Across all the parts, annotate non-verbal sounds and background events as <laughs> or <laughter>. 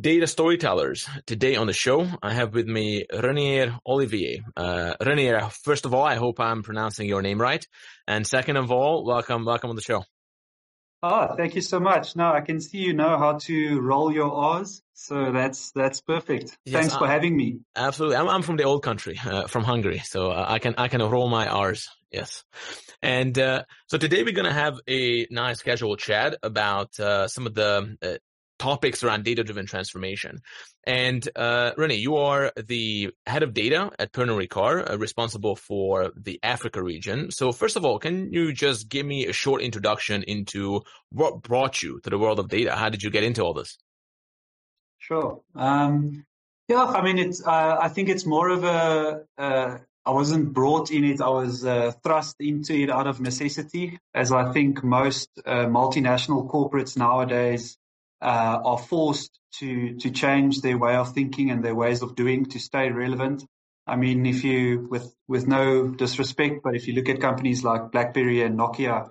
Data storytellers. Today on the show, I have with me Renier Olivier. Uh, Renier, first of all, I hope I'm pronouncing your name right. And second of all, welcome, welcome on the show. Oh, thank you so much. Now I can see you know how to roll your R's. So that's, that's perfect. Yes, Thanks for having me. Absolutely. I'm, I'm from the old country, uh, from Hungary. So I can, I can roll my R's. Yes. And, uh, so today we're going to have a nice casual chat about, uh, some of the uh, topics around data-driven transformation. And uh, Rene, you are the head of data at Pernod Ricard, uh, responsible for the Africa region. So first of all, can you just give me a short introduction into what brought you to the world of data? How did you get into all this? Sure. Um, yeah, I mean, it's. Uh, I think it's more of a. I wasn't brought in it. I was uh, thrust into it out of necessity, as I think most uh, multinational corporates nowadays uh, are forced to to change their way of thinking and their ways of doing to stay relevant. I mean, if you, with with no disrespect, but if you look at companies like BlackBerry and Nokia,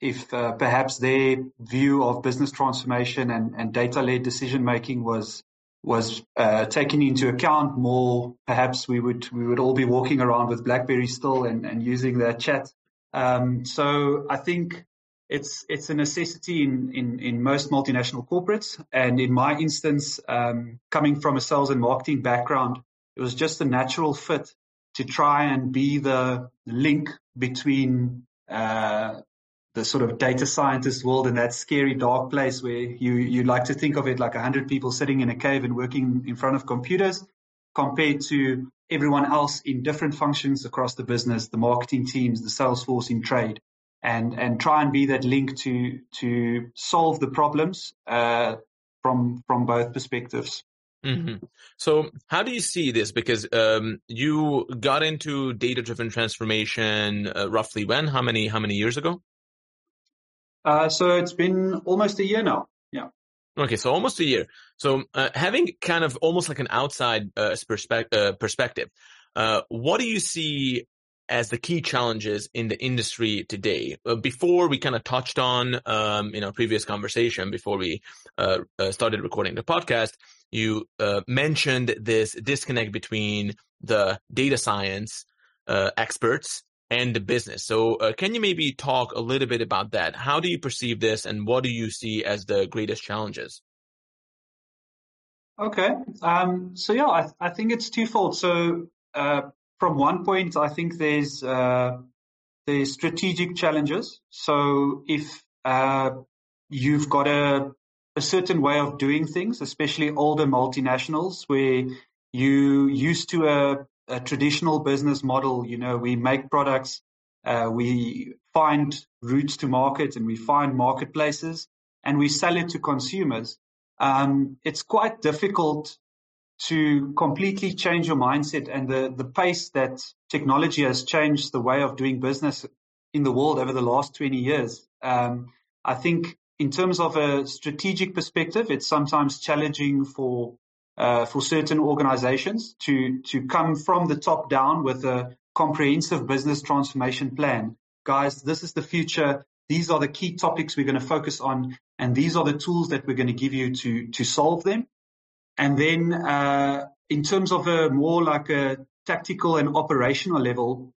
if uh, perhaps their view of business transformation and, and data led decision making was was uh, taken into account more, perhaps we would we would all be walking around with BlackBerry still and, and using that chat. Um, so I think it's it's a necessity in, in, in most multinational corporates. And in my instance, um, coming from a sales and marketing background, it was just a natural fit to try and be the link between uh, the sort of data scientist world and that scary dark place where you you like to think of it like a hundred people sitting in a cave and working in front of computers, compared to everyone else in different functions across the business, the marketing teams, the sales force in trade and and try and be that link to to solve the problems uh, from from both perspectives. Mm-hmm. So, how do you see this? Because um, you got into data driven transformation uh, roughly when? How many how many years ago? Uh, so it's been almost a year now. Yeah. Okay, so almost a year. So uh, having kind of almost like an outside uh, perspe- uh, perspective, uh, what do you see as the key challenges in the industry today. Uh, before we kind of touched on um, in our previous conversation, before we started recording the podcast, you mentioned this disconnect between the data science experts and the business. So, uh, can you maybe talk a little bit about that? How do you perceive this, and what do you see as the greatest challenges? Okay. Um, so yeah, I, I, think it's twofold. So uh, from one point, I think there's uh, there's strategic challenges. So if uh, you've got a a certain way of doing things, especially older multinationals, where you used to a, a traditional business model. You know, we make products, uh, we find routes to market, and we find marketplaces, and we sell it to consumers. Um, it's quite difficult to completely change your mindset and the, the pace that technology has changed the way of doing business in the world over the last 20 years. Um, I think in terms of a strategic perspective, it's sometimes challenging for uh, for certain organizations to to come from the top down with a comprehensive business transformation plan. Guys, this is the future. These are the key topics we're going to focus on, and these are the tools that we're going to give you to to solve them. And then uh, in terms of a more like a tactical and operational level,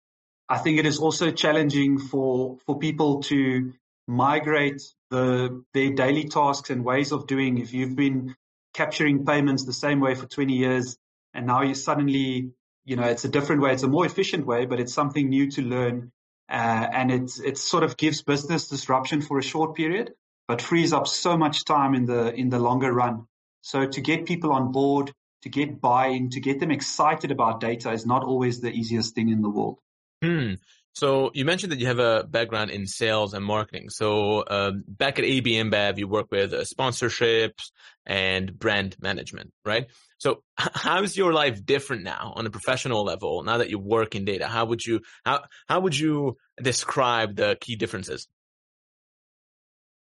I think it is also challenging for for people to migrate the their daily tasks and ways of doing. If you've been capturing payments the same way for 20 years, and now you suddenly, you know, it's a different way. It's a more efficient way, but it's something new to learn, uh, and it's it sort of gives business disruption for a short period, but frees up so much time in the in the longer run. So to get people on board, to get buy-in, to get them excited about data is not always the easiest thing in the world. Hmm. So you mentioned that you have a background in sales and marketing. So um, back at AB InBev, you work with uh, sponsorships and brand management, right? So how is your life different now on a professional level now that you work in data? How would you how how would you describe the key differences?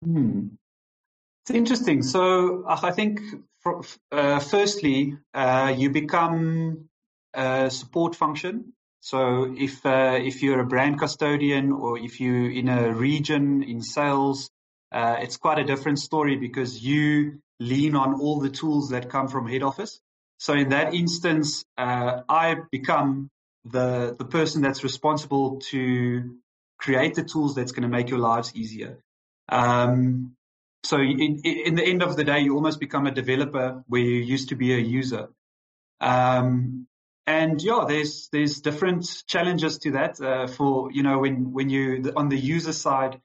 Hmm. It's interesting. So I think, for, uh, firstly, uh, you become a support function So if uh, if you're a brand custodian or if you're in a region in sales, uh, it's quite a different story because you lean on all the tools that come from head office. So in that instance, uh, I become the the person that's responsible to create the tools that's going to make your lives easier. Um, so in, in the end of the day, you almost become a developer where you used to be a user. Um, and yeah, there's there's different challenges to that. Uh, for you know, when when you on the user side,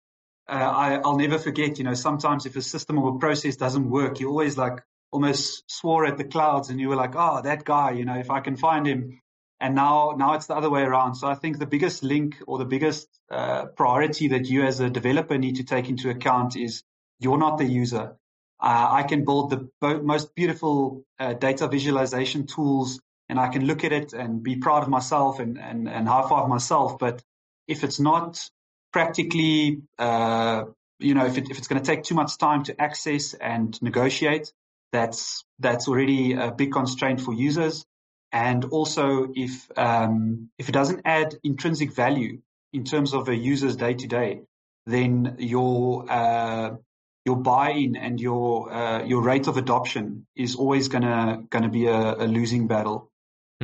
uh, I, I'll never forget. You know, sometimes if a system or a process doesn't work, you always like almost swore at the clouds, and you were like, oh, that guy. You know, if I can find him. And now, now it's the other way around. So I think the biggest link or the biggest uh, priority that you as a developer need to take into account is you're not the user. Uh, I can build the most beautiful uh, data visualization tools and I can look at it and be proud of myself and, and, and high five myself. But if it's not practically, uh, you know, if, it, if it's going to take too much time to access and negotiate, that's, that's already a big constraint for users. And also if, um, if it doesn't add intrinsic value in terms of a user's day to day, then your, uh, your buy-in and your uh, your rate of adoption is always gonna gonna be a, a losing battle.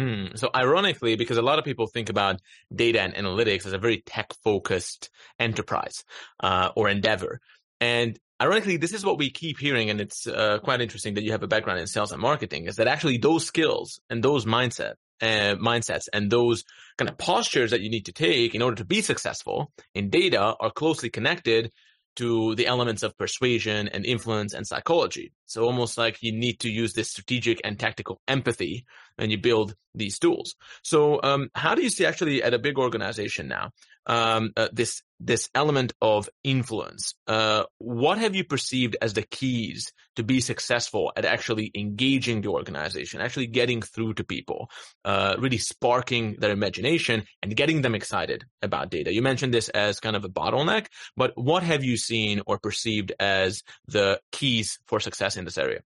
Hmm. So ironically, because a lot of people think about data and analytics as a very tech-focused enterprise uh, or endeavor, and ironically, this is what we keep hearing, and it's uh, quite interesting that you have a background in sales and marketing. Is that actually those skills and those mindset uh, mindsets and those kind of postures that you need to take in order to be successful in data are closely connected to the elements of persuasion and influence and psychology. So almost like you need to use this strategic and tactical empathy when you build these tools. So um, how do you see actually at a big organization now um, uh, this this element of influence? Uh, what have you perceived as the keys to be successful at actually engaging the organization, actually getting through to people, uh, really sparking their imagination and getting them excited about data? You mentioned this as kind of a bottleneck, but what have you seen or perceived as the keys for success in this area?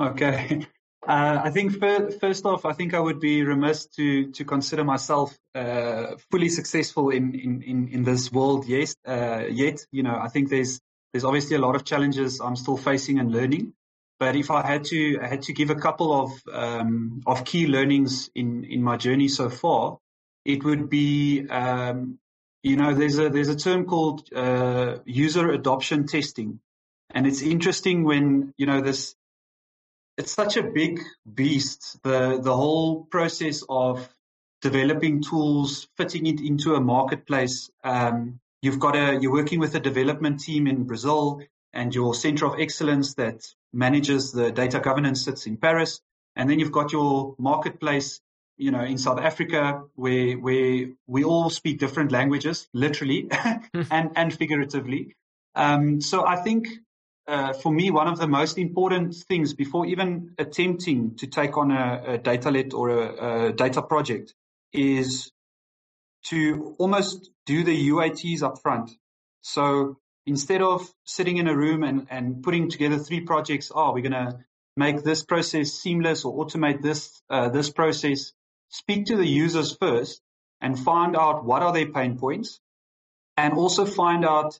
Okay. Uh, I think first off, I think I would be remiss to to consider myself uh, fully successful in, in, in, in this world. Yes, uh, yet you know I think there's there's obviously a lot of challenges I'm still facing and learning. But if I had to I had to give a couple of um, of key learnings in in my journey so far, it would be um, you know there's a there's a term called uh, user adoption testing, and it's interesting when you know this it's such a big beast. The the whole process of developing tools, fitting it into a marketplace. Um, you've got a you're working with a development team in Brazil, and your center of excellence that manages the data governance sits in Paris, and then you've got your marketplace. You know, in South Africa, where where we all speak different languages, literally <laughs> and and figuratively. Um, so I think uh, for me, one of the most important things before even attempting to take on a, a data let or a, a, data project is to almost do the UATs up front. So instead of sitting in a room and, and putting together three projects, oh, we're going to make this process seamless or automate this, uh, this process, speak to the users first and find out what are their pain points and also find out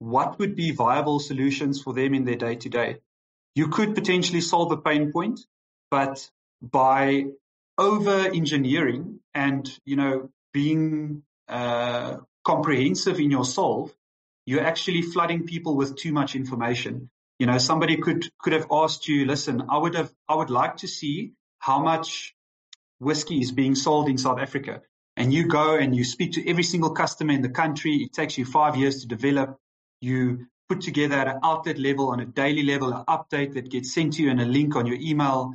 what would be viable solutions for them in their day to day. You could potentially solve a pain point, but by over engineering and, you know, being uh, comprehensive in your solve, you're actually flooding people with too much information. You know, somebody could, could have asked you, listen, I would have, I would like to see how much whiskey is being sold in South Africa. And you go and you speak to every single customer in the country. It takes you five years to develop you put together at an outlet level, on a daily level, an update that gets sent to you and a link on your email.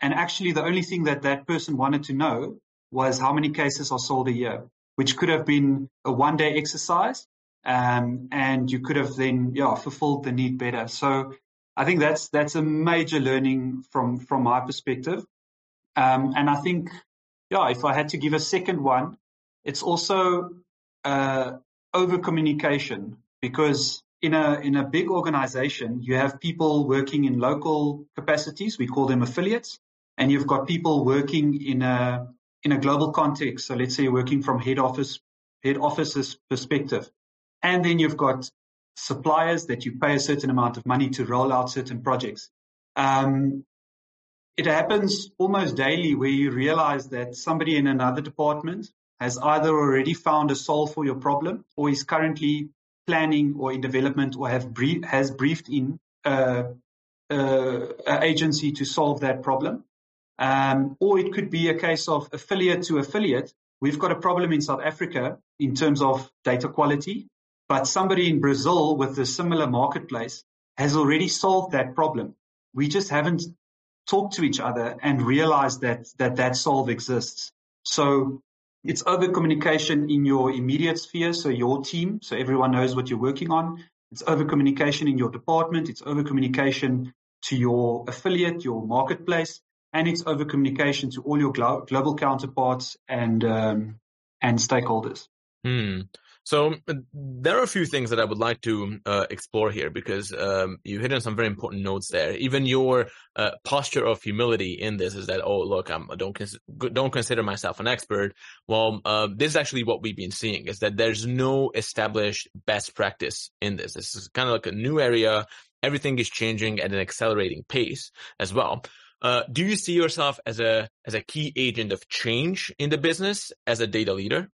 And actually, the only thing that that person wanted to know was how many cases are sold a year, which could have been a one day exercise. Um, and you could have then, yeah, fulfilled the need better. So I think that's, that's a major learning from, from my perspective. Um, and I think, yeah, if I had to give a second one, it's also, uh, over communication because in a in a big organization, you have people working in local capacities. We call them affiliates, and you've got people working in a in a global context. So let's say working from head office, head office's perspective. And then you've got suppliers that you pay a certain amount of money to roll out certain projects. Um, it happens almost daily where you realize that somebody in another department has either already found a solve for your problem or is currently planning or in development or have brief, has briefed in uh, uh, agency to solve that problem. Um, or it could be a case of affiliate to affiliate. We've got a problem in South Africa in terms of data quality, but somebody in Brazil with a similar marketplace has already solved that problem. We just haven't talked to each other and realized that that, that solve exists. So it's over communication in your immediate sphere, so your team, so everyone knows what you're working on. It's over communication in your department. It's over communication to your affiliate, your marketplace, and it's over communication to all your glo- global counterparts and um, and stakeholders. Hmm. So uh, there are a few things that I would like to uh, explore here because um, you hit on some very important notes there. Even your uh, posture of humility in this is that, oh, look, I'm, I don't cons- don't consider myself an expert. Well, uh, this is actually what we've been seeing is that there's no established best practice in this. This is kind of like a new area. Everything is changing at an accelerating pace as well. Uh, do you see yourself as a as a key agent of change in the business as a data leader?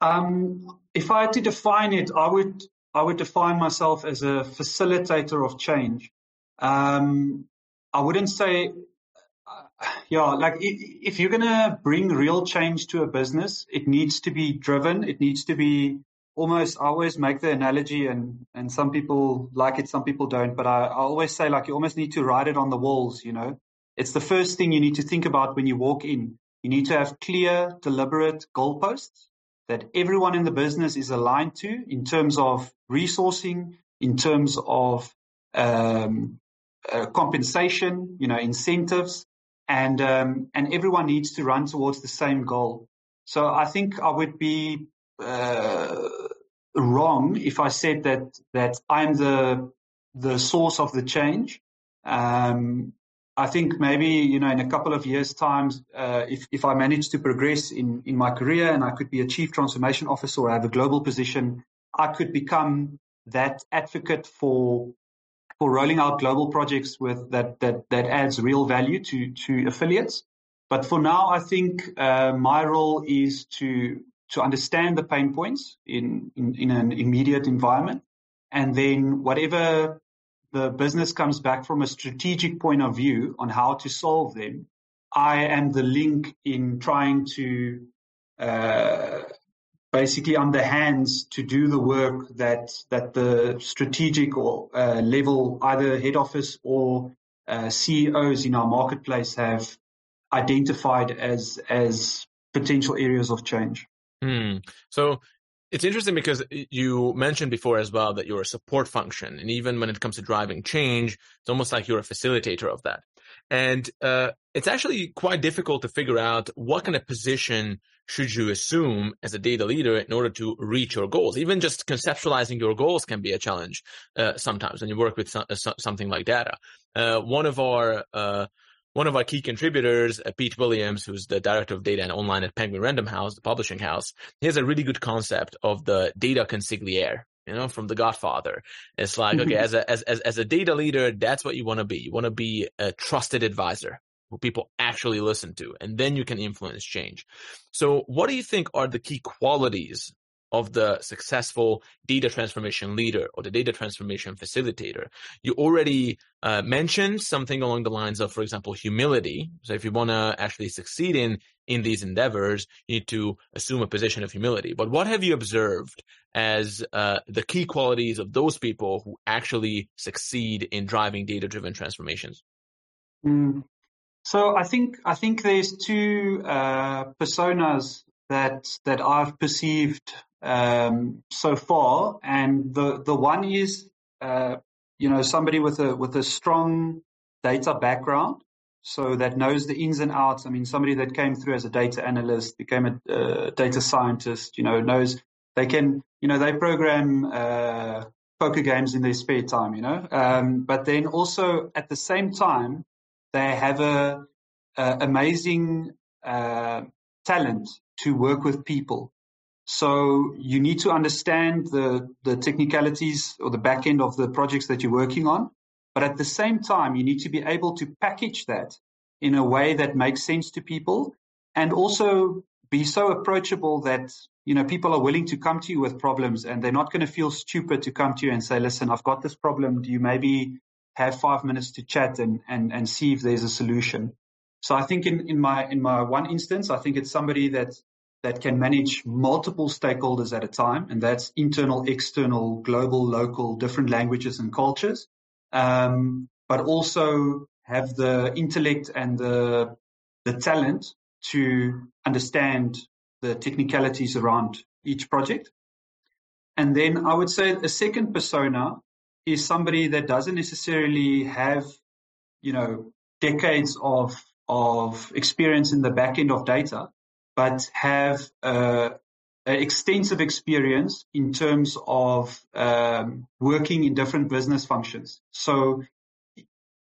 Um, if I had to define it, I would I would define myself as a facilitator of change. Um, I wouldn't say, uh, yeah, like if you're gonna bring real change to a business, it needs to be driven. It needs to be almost. I always make the analogy, and and some people like it, some people don't. But I, I always say like you almost need to write it on the walls. You know, it's the first thing you need to think about when you walk in. You need to have clear, deliberate goalposts that everyone in the business is aligned to in terms of resourcing, in terms of um, uh, compensation, you know, incentives, and um, and everyone needs to run towards the same goal. So I think I would be uh, wrong if I said that that I'm the the source of the change. Um, I think maybe you know in a couple of years' times, uh, if if I manage to progress in in my career and I could be a chief transformation officer or have a global position, I could become that advocate for for rolling out global projects with that that that adds real value to to affiliates. But for now, I think uh, my role is to to understand the pain points in, in in an immediate environment, and then whatever the business comes back from a strategic point of view on how to solve them, I am the link in trying to uh, basically I'm the hands to do the work that that the strategic or uh, level, either head office or uh, CEOs in our marketplace have identified as as potential areas of change. Hmm. So it's interesting because you mentioned before as well that you're a support function. And even when it comes to driving change, it's almost like you're a facilitator of that. And uh, it's actually quite difficult to figure out what kind of position should you assume as a data leader in order to reach your goals. Even just conceptualizing your goals can be a challenge uh, sometimes when you work with so- something like data. Uh, one of our uh, one of our key contributors, uh, Pete Williams, who's the director of data and online at Penguin Random House, the publishing house, he has a really good concept of the data consigliere, you know, from The Godfather. It's like, okay, as a, as, as, as a data leader, that's what you want to be. You want to be a trusted advisor who people actually listen to, and then you can influence change. So what do you think are the key qualities of the successful data transformation leader or the data transformation facilitator. You already uh, mentioned something along the lines of, for example, humility. So if you want to actually succeed in in these endeavors, you need to assume a position of humility. But what have you observed as uh, the key qualities of those people who actually succeed in driving data-driven transformations? Mm. So I think I think there's two uh, personas that that I've perceived um, so far, and the the one is uh, you know somebody with a with a strong data background, so that knows the ins and outs. I mean, somebody that came through as a data analyst, became a uh, data scientist, you know, knows they can you know they program uh, poker games in their spare time, you know, um, but then also at the same time they have a uh, amazing uh, talent to work with people. So you need to understand the, the technicalities or the back end of the projects that you're working on. But at the same time, you need to be able to package that in a way that makes sense to people and also be so approachable that, you know, people are willing to come to you with problems and they're not going to feel stupid to come to you and say, listen, I've got this problem. Do you maybe have five minutes to chat and, and, and see if there's a solution? So I think in, in my, in my one instance, I think it's somebody that that can manage multiple stakeholders at a time, and that's internal, external, global, local, different languages and cultures, um, but also have the intellect and the the talent to understand the technicalities around each project. And then I would say a second persona is somebody that doesn't necessarily have, you know, decades of of experience in the back end of data, but have uh, extensive experience in terms of um, working in different business functions. So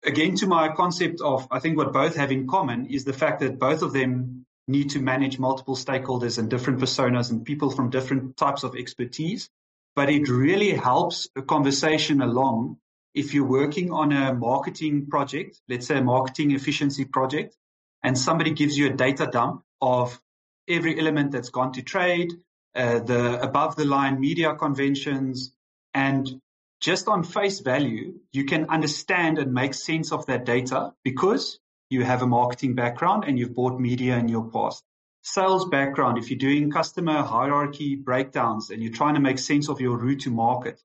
again, to my concept of, I think what both have in common is the fact that both of them need to manage multiple stakeholders and different personas and people from different types of expertise. But it really helps a conversation along if you're working on a marketing project, let's say a marketing efficiency project, and somebody gives you a data dump of every element that's gone to trade, uh, the above the line media conventions, and just on face value, you can understand and make sense of that data because you have a marketing background and you've bought media in your past. Sales background, if you're doing customer hierarchy breakdowns and you're trying to make sense of your route to market.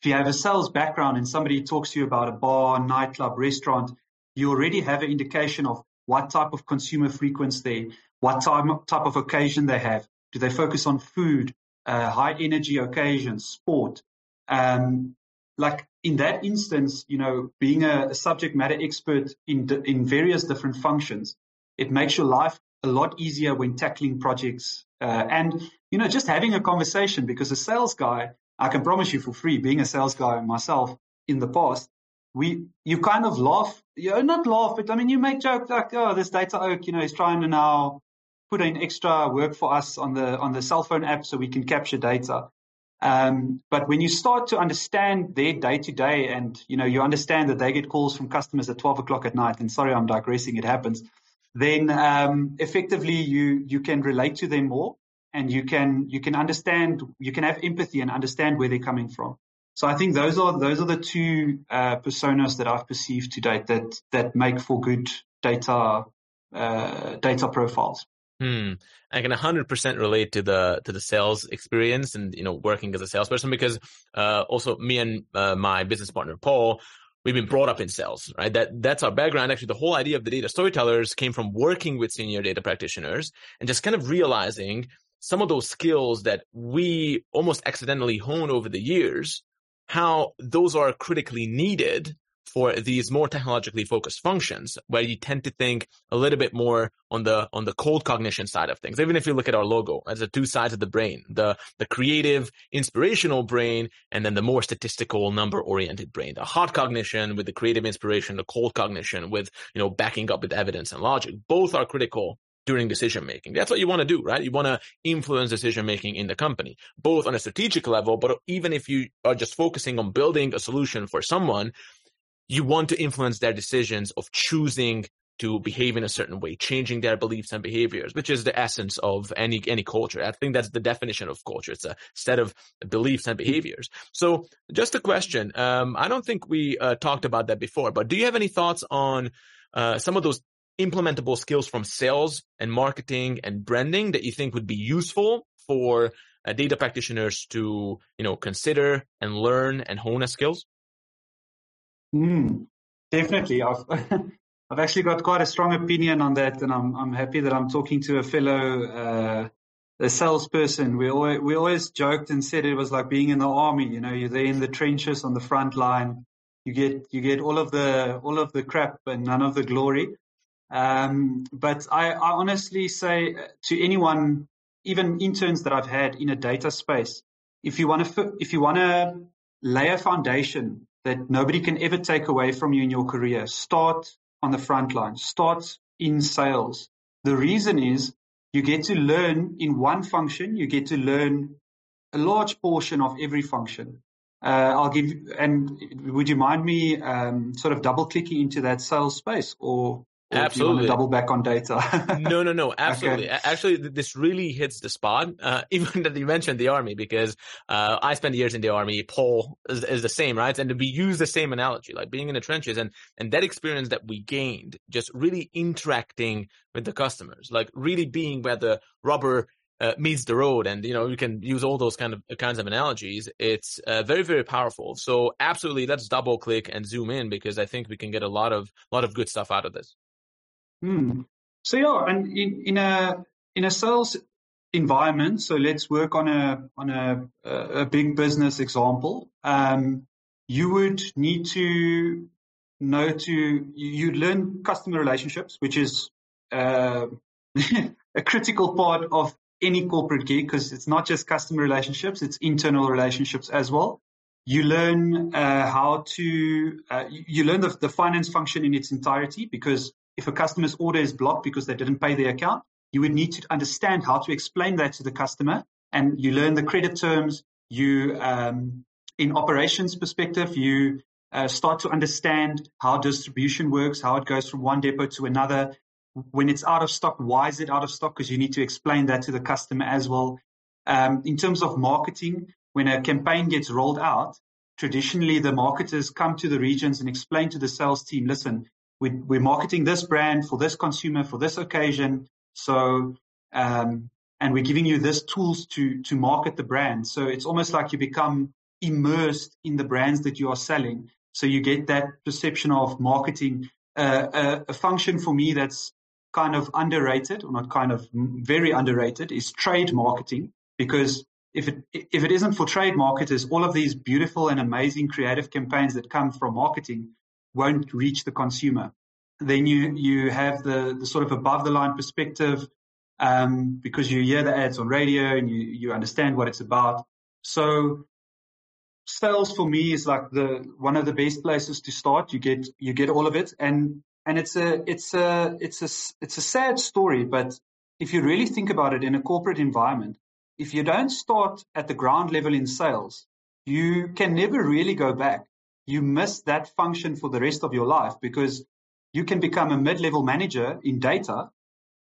If you have a sales background and somebody talks to you about a bar, nightclub, restaurant, you already have an indication of what type of consumer frequency what type, type of occasion they have. Do they focus on food, uh, high energy occasions, sport? Um, like in that instance, you know, being a, a subject matter expert in in various different functions, it makes your life a lot easier when tackling projects uh, and you know just having a conversation. Because a sales guy, I can promise you for free, being a sales guy myself in the past, we you kind of laugh, you know, not laugh, but I mean you make jokes like, oh, this data oak, you know, is trying to now put in extra work for us on the on the cell phone app so we can capture data. Um, but when you start to understand their day to day, and you know you understand that they get calls from customers at twelve o'clock at night, and sorry I'm digressing, it happens. Then um, effectively you you can relate to them more, and you can you can understand you can have empathy and understand where they're coming from. So I think those are those are the two uh, personas that I've perceived to date that that make for good data uh, data profiles. Hmm. I can 100% relate to the to the sales experience and you know working as a salesperson because uh, also me and uh, my business partner Paul we've been brought up in sales right that that's our background actually the whole idea of the data storytellers came from working with senior data practitioners and just kind of realizing some of those skills that we almost accidentally hone over the years how those are critically needed for these more technologically focused functions where you tend to think a little bit more on the on the cold cognition side of things even if you look at our logo as the two sides of the brain the the creative inspirational brain and then the more statistical number oriented brain the hot cognition with the creative inspiration the cold cognition with you know backing up with evidence and logic both are critical during decision making. That's what you want to do, right? You want to influence decision making in the company, both on a strategic level, but even if you are just focusing on building a solution for someone, you want to influence their decisions of choosing to behave in a certain way, changing their beliefs and behaviors, which is the essence of any any culture. I think that's the definition of culture. It's a set of beliefs and behaviors. So, just a question. Um, I don't think we uh, talked about that before, but do you have any thoughts on uh, some of those implementable skills from sales and marketing and branding that you think would be useful for uh, data practitioners to you know consider and learn and hone as skills? Mm, definitely. I've <laughs> I've actually got quite a strong opinion on that, and I'm I'm happy that I'm talking to a fellow uh, a salesperson. We always we always joked and said it was like being in the army. You know, you're there in the trenches on the front line. You get you get all of the all of the crap and none of the glory. Um, but I, I honestly say to anyone, even interns that I've had in a data space, if you want to if you want to lay a foundation that nobody can ever take away from you in your career. Start on the front line. Start in sales. The reason is you get to learn in one function, you get to learn a large portion of every function. Uh, I'll give, and would you mind me um, sort of double clicking into that sales space or Absolutely. double back on data? no, no, no. <laughs> Absolutely. Okay. Actually, this really hits the spot. Uh, <laughs> even that you mentioned the army, because uh, I spent years in the army. Paul is, is, the same, right? And we use the same analogy, like being in the trenches, and and that experience that we gained, just really interacting with the customers, like really being where the rubber uh, meets the road and you know you can use all those kind of kinds of analogies it's uh, very very powerful so absolutely let's double click and zoom in because i think we can get a lot of lot of good stuff out of this Hmm. So yeah, and in, in a in a sales environment, so let's work on a on a a big business example. Um, you would need to know to you learn customer relationships, which is uh, <laughs> a critical part of any corporate gig because it's not just customer relationships; it's internal relationships as well. You learn uh, how to uh, you learn the, the finance function in its entirety because if a customer's order is blocked because they didn't pay their account, you would need to understand how to explain that to the customer. And you learn the credit terms. You, um, in operations perspective, you uh, start to understand how distribution works, how it goes from one depot to another. When it's out of stock, why is it out of stock? Because you need to explain that to the customer as well. Um, in terms of marketing, when a campaign gets rolled out, traditionally the marketers come to the regions and explain to the sales team, listen, we, we're marketing this brand for this consumer for this occasion. So, um, and we're giving you this tools to, to market the brand. So it's almost like you become immersed in the brands that you are selling. So you get that perception of marketing, uh, a, a function for me that's kind of underrated or not kind of very underrated is trade marketing because if it if it isn't for trade marketers, all of these beautiful and amazing creative campaigns that come from marketing won't reach the consumer. Then you, you have the, the sort of above the line perspective, um, because you hear the ads on radio and you, you understand what it's about. So sales for me is like the, one of the best places to start. You get, you get all of it. And, and it's a, it's a, it's a, it's a sad story, but if you really think about it in a corporate environment, if you don't start at the ground level in sales, you can never really go back you miss that function for the rest of your life because you can become a mid-level manager in data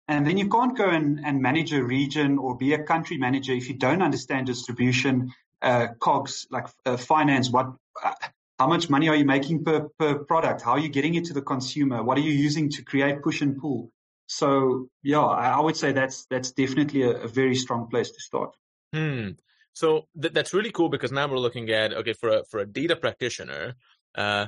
and then you can't go and, and manage a region or be a country manager if you don't understand distribution, uh, cogs, like uh, finance, what, uh, how much money are you making per, per product? How are you getting it to the consumer? What are you using to create push and pull? So yeah, I, I would say that's, that's definitely a, a very strong place to start. Hmm. So th- that's really cool because now we're looking at okay for a for a data practitioner, uh,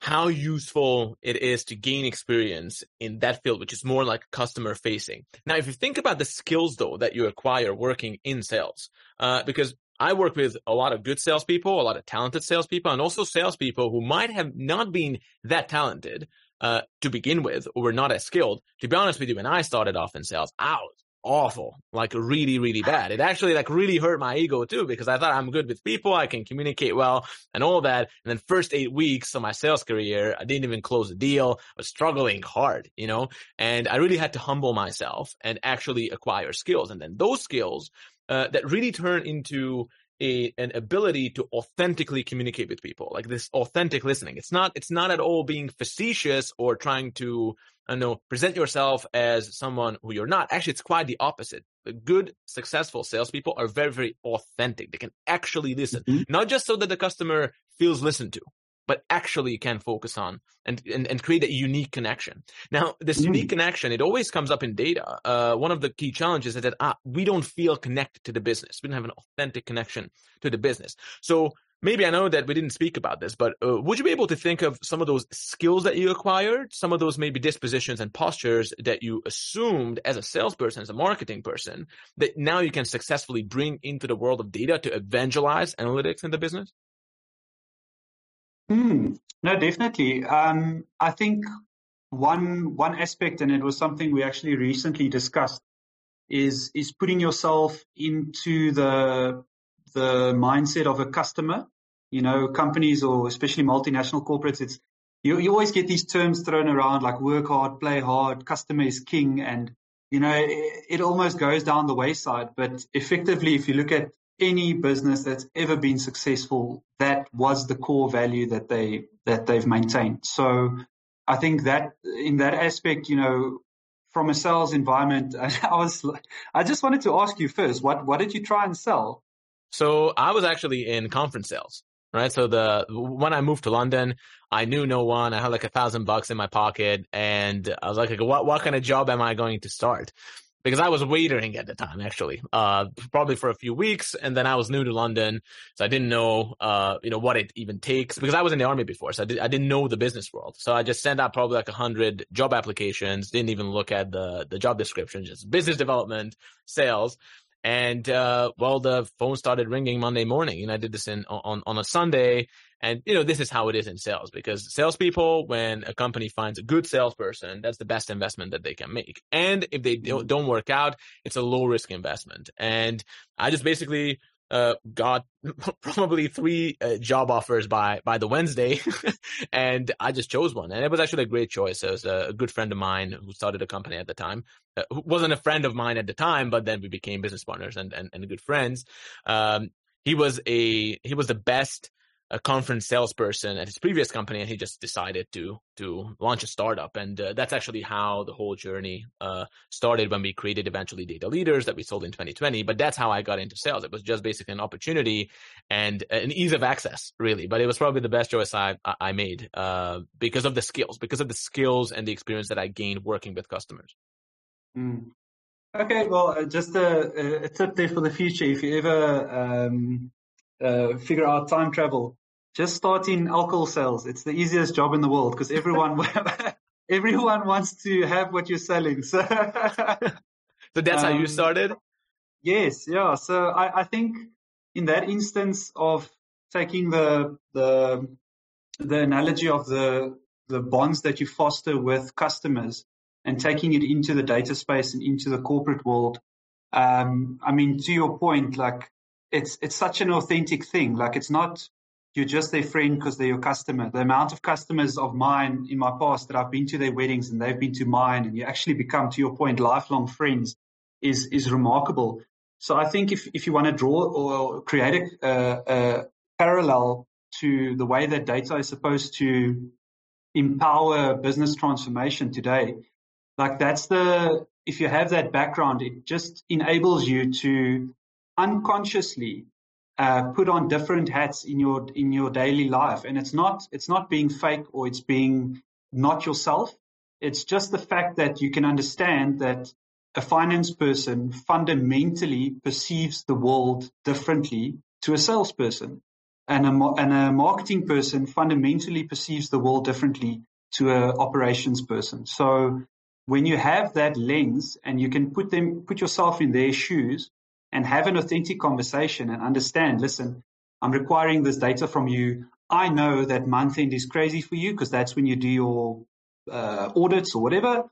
how useful it is to gain experience in that field, which is more like customer facing. Now, if you think about the skills though that you acquire working in sales, uh, because I work with a lot of good salespeople, a lot of talented salespeople, and also salespeople who might have not been that talented uh, to begin with, or were not as skilled. To be honest with you, when I started off in sales, I was awful, like really, really bad. It actually like really hurt my ego too, because I thought I'm good with people. I can communicate well and all that. And then first eight weeks of my sales career, I didn't even close a deal. I was struggling hard, you know, and I really had to humble myself and actually acquire skills. And then those skills, uh, that really turn into a, an ability to authentically communicate with people, like this authentic listening. It's not, it's not at all being facetious or trying to, I know, present yourself as someone who you're not. Actually, it's quite the opposite. The good, successful salespeople are very, very authentic. They can actually listen, mm-hmm. not just so that the customer feels listened to, but actually can focus on and, and, and create a unique connection. Now, this mm. unique connection, it always comes up in data. Uh, one of the key challenges is that ah, we don't feel connected to the business. We don't have an authentic connection to the business. So maybe I know that we didn't speak about this, but uh, would you be able to think of some of those skills that you acquired, some of those maybe dispositions and postures that you assumed as a salesperson, as a marketing person, that now you can successfully bring into the world of data to evangelize analytics in the business? Hmm. No, definitely. Um, I think one one aspect, and it was something we actually recently discussed, is is putting yourself into the the mindset of a customer. You know, companies or especially multinational corporates, it's you, you always get these terms thrown around like work hard, play hard, customer is king. And, you know, it, it almost goes down the wayside. But effectively, if you look at any business that's ever been successful, that was the core value that they, that they've maintained. So I think that in that aspect, you know, from a sales environment, <laughs> I was, I just wanted to ask you first, what, what did you try and sell? So I was actually in conference sales right? So the when I moved to London, I knew no one. I had like a thousand bucks in my pocket, and I was like, "What what kind of job am I going to start?" Because I was waitering at the time, actually, uh, probably for a few weeks, and then I was new to London, so I didn't know, uh, you know, what it even takes. Because I was in the army before, so I, did, I didn't know the business world. So I just sent out probably like a hundred job applications. Didn't even look at the the job description, just business development, sales. And uh, well, the phone started ringing Monday morning, and I did this in on on a Sunday. And you know, this is how it is in sales because salespeople, when a company finds a good salesperson, that's the best investment that they can make. And if they don't, don't work out, it's a low risk investment. And I just basically uh, got <laughs> probably three uh, job offers by by the Wednesday, <laughs> and I just chose one, and it was actually a great choice. It was a good friend of mine who started a company at the time, uh, who wasn't a friend of mine at the time, but then we became business partners and and, and good friends. Um, he was a he was the best a conference salesperson at his previous company, and he just decided to to launch a startup. And uh, that's actually how the whole journey uh, started when we created eventually Data Leaders that we sold in 2020. But that's how I got into sales. It was just basically an opportunity and an ease of access, really. But it was probably the best choice I I made uh, because of the skills, because of the skills and the experience that I gained working with customers. Mm. Okay, well, uh, just a, a, tip there for the future. If you ever um, uh, figure out time travel, just start in alcohol sales. It's the easiest job in the world because everyone <laughs> everyone wants to have what you're selling. So, so that's um, how you um, started. Yes, yeah. So I, I think in that instance of taking the the the analogy of the the bonds that you foster with customers and taking it into the data space and into the corporate world. Um, I mean, to your point, like it's it's such an authentic thing. Like it's not you're just their friend because they're your customer. The amount of customers of mine in my past that I've been to their weddings and they've been to mine, and you actually become, to your point, lifelong friends, is is remarkable. So I think if if you want to draw or create a, a, a parallel to the way that data is supposed to empower business transformation today, like that's the if you have that background, it just enables you to unconsciously uh, put on different hats in your in your daily life, and it's not it's not being fake or it's being not yourself. It's just the fact that you can understand that a finance person fundamentally perceives the world differently to a salesperson, and a and a marketing person fundamentally perceives the world differently to a operations person. So when you have that lens and you can put them put yourself in their shoes and have an authentic conversation and understand, listen, I'm requiring this data from you. I know that month end is crazy for you because that's when you do your uh, audits or whatever.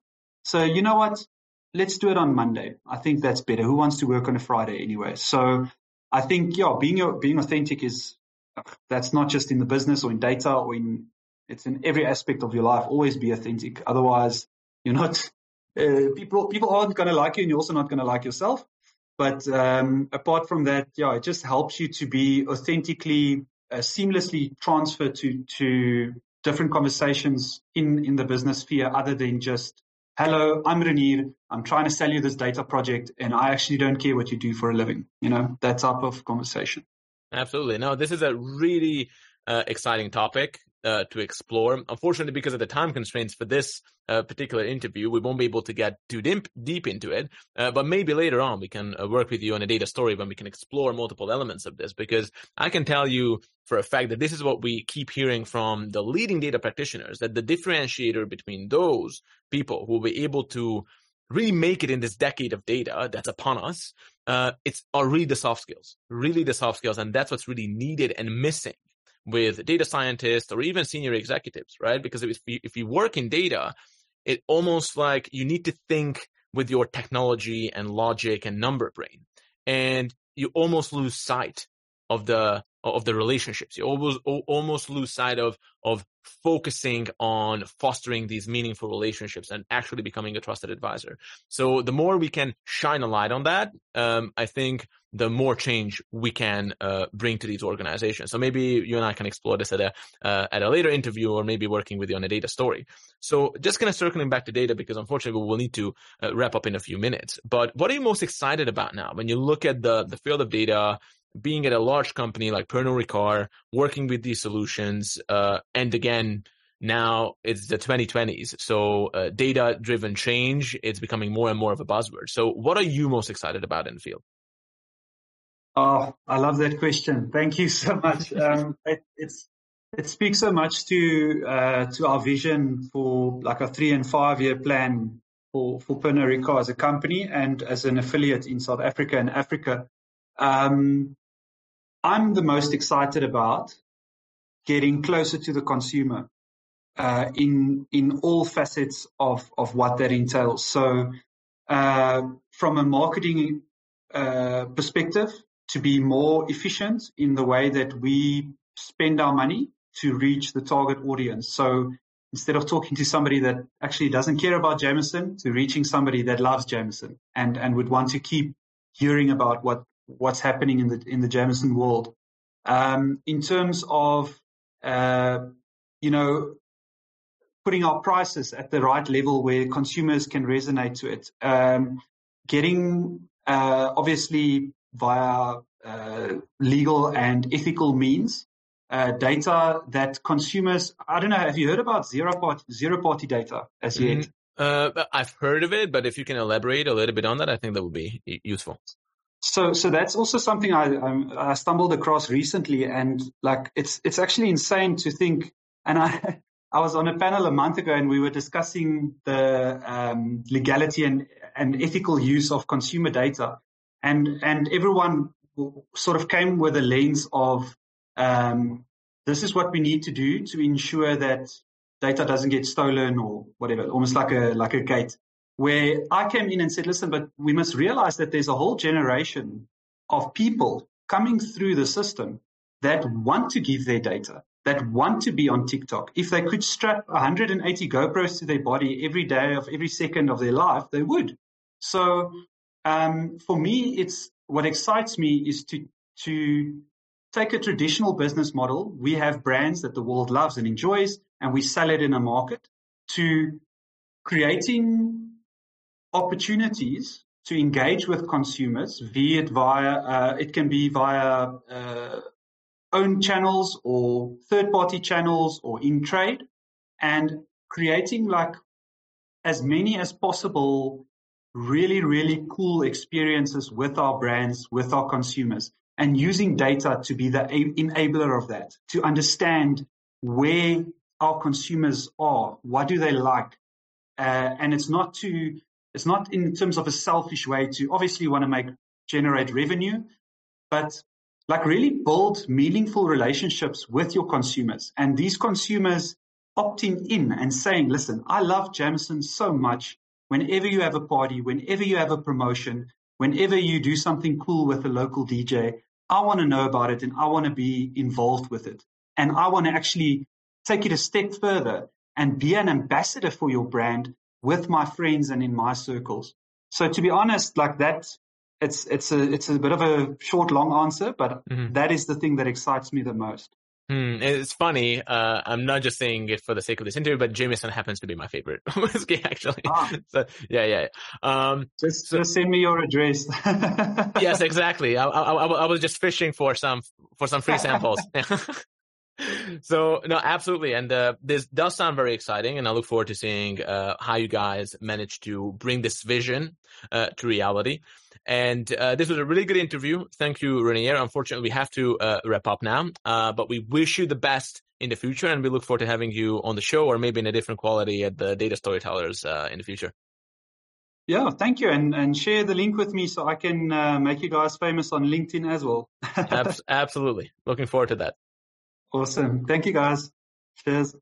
So you know what? Let's do it on Monday. I think that's better. Who wants to work on a Friday anyway? So I think, yeah, being, being authentic is, that's not just in the business or in data or in, it's in every aspect of your life. Always be authentic. Otherwise you're not, <laughs> uh, people, people aren't going to like you and you're also not going to like yourself. But um, apart from that, yeah, it just helps you to be authentically, uh, seamlessly transferred to to different conversations in in the business sphere, other than just hello, I'm Renier. I'm trying to sell you this data project, and I actually don't care what you do for a living. You know that type of conversation. Absolutely. No, this is a really uh, exciting topic uh, to explore. Unfortunately, because of the time constraints for this uh, particular interview, we won't be able to get too deep, deep into it. Uh, but maybe later on, we can uh, work with you on a data story when we can explore multiple elements of this. Because I can tell you for a fact that this is what we keep hearing from the leading data practitioners that the differentiator between those people who will be able to really make it in this decade of data that's upon us, uh, it's are really the soft skills, really the soft skills, and that's what's really needed and missing with data scientists or even senior executives, right? Because if you, if you work in data, it almost like you need to think with your technology and logic and number brain. And you almost lose sight of the of the relationships. You almost almost lose sight of of focusing on fostering these meaningful relationships and actually becoming a trusted advisor. So the more we can shine a light on that, um, I think the more change we can uh, bring to these organizations. So maybe you and I can explore this at a uh, at a later interview, or maybe working with you on a data story. So just kind of circling back to data, because unfortunately we'll need to uh, wrap up in a few minutes. But what are you most excited about now when you look at the the field of data? Being at a large company like Pernod Ricard, working with these solutions, uh, and again, now it's the 2020s. So uh, data driven change, it's becoming more and more of a buzzword. So what are you most excited about in the field? Oh, I love that question. Thank you so much. <laughs> Um, it, it's it speaks so much to uh, to our vision for like a three and five year plan for for Pernod Ricard as a company and as an affiliate in South Africa and Africa. Um, I'm the most excited about getting closer to the consumer uh, in in all facets of of what that entails. So, uh, from a marketing uh, perspective, to be more efficient in the way that we spend our money to reach the target audience. So instead of talking to somebody that actually doesn't care about Jameson to reaching somebody that loves Jameson and, and would want to keep hearing about what, what's happening in the, in the Jameson world. Um, in terms of, uh, you know, putting our prices at the right level where consumers can resonate to it. Um, getting, uh, obviously via uh, legal and ethical means. Uh, data that consumers, I don't know, have you heard about zero party, zero party data as mm-hmm. yet? Uh, I've heard of it, but if you can elaborate a little bit on that, I think that would be useful. So, so that's also something I, I, stumbled across recently, and like it's it's actually insane to think. And I <laughs> I was on a panel a month ago, and we were discussing the um, legality and and ethical use of consumer data and and everyone sort of came with a lens of um, this is what we need to do to ensure that data doesn't get stolen or whatever, almost like a like a gate. Where I came in and said, listen, but we must realize that there's a whole generation of people coming through the system that want to give their data, that want to be on TikTok. If they could strap 180 GoPros to their body every day of every second of their life, they would. So um, for me, it's what excites me is to to take a traditional business model. We have brands that the world loves and enjoys, and we sell it in a market. To creating opportunities to engage with consumers, be it via uh, it can be via uh, own channels or third party channels or in trade, and creating like as many as possible really, really cool experiences with our brands, with our consumers, and using data to be the enabler of that, to understand where our consumers are, what do they like, uh, and it's not to, it's not in terms of a selfish way to obviously want to make generate revenue, but like really build meaningful relationships with your consumers, and these consumers opting in and saying, listen, I love Jameson so much whenever you have a party, whenever you have a promotion, whenever you do something cool with a local DJ, I want to know about it and I want to be involved with it. And I want to actually take it a step further and be an ambassador for your brand with my friends and in my circles. So to be honest, like that, it's, it's a, it's a bit of a short, long answer, but mm-hmm. that is the thing that excites me the most. Hmm, it's funny. Uh, I'm not just saying it for the sake of this interview, but Jameson happens to be my favorite <laughs> whiskey, actually. Ah. So yeah, yeah. Um, just, so, just send me your address. yes, <laughs> exactly. I, I, I, was just fishing for some for some free <laughs> samples. So no, absolutely, and uh, this does sound very exciting, and I look forward to seeing uh, how you guys manage to bring this vision uh, to reality. And uh, this was a really good interview. Thank you, Renier. Unfortunately, we have to uh, wrap up now, uh, but we wish you the best in the future, and we look forward to having you on the show, or maybe in a different quality at the Data Storytellers in the future. Yeah, thank you, and and share the link with me so I can make you guys famous on LinkedIn as well. <laughs> Absolutely, looking forward to that. Awesome. Thank you guys. Cheers.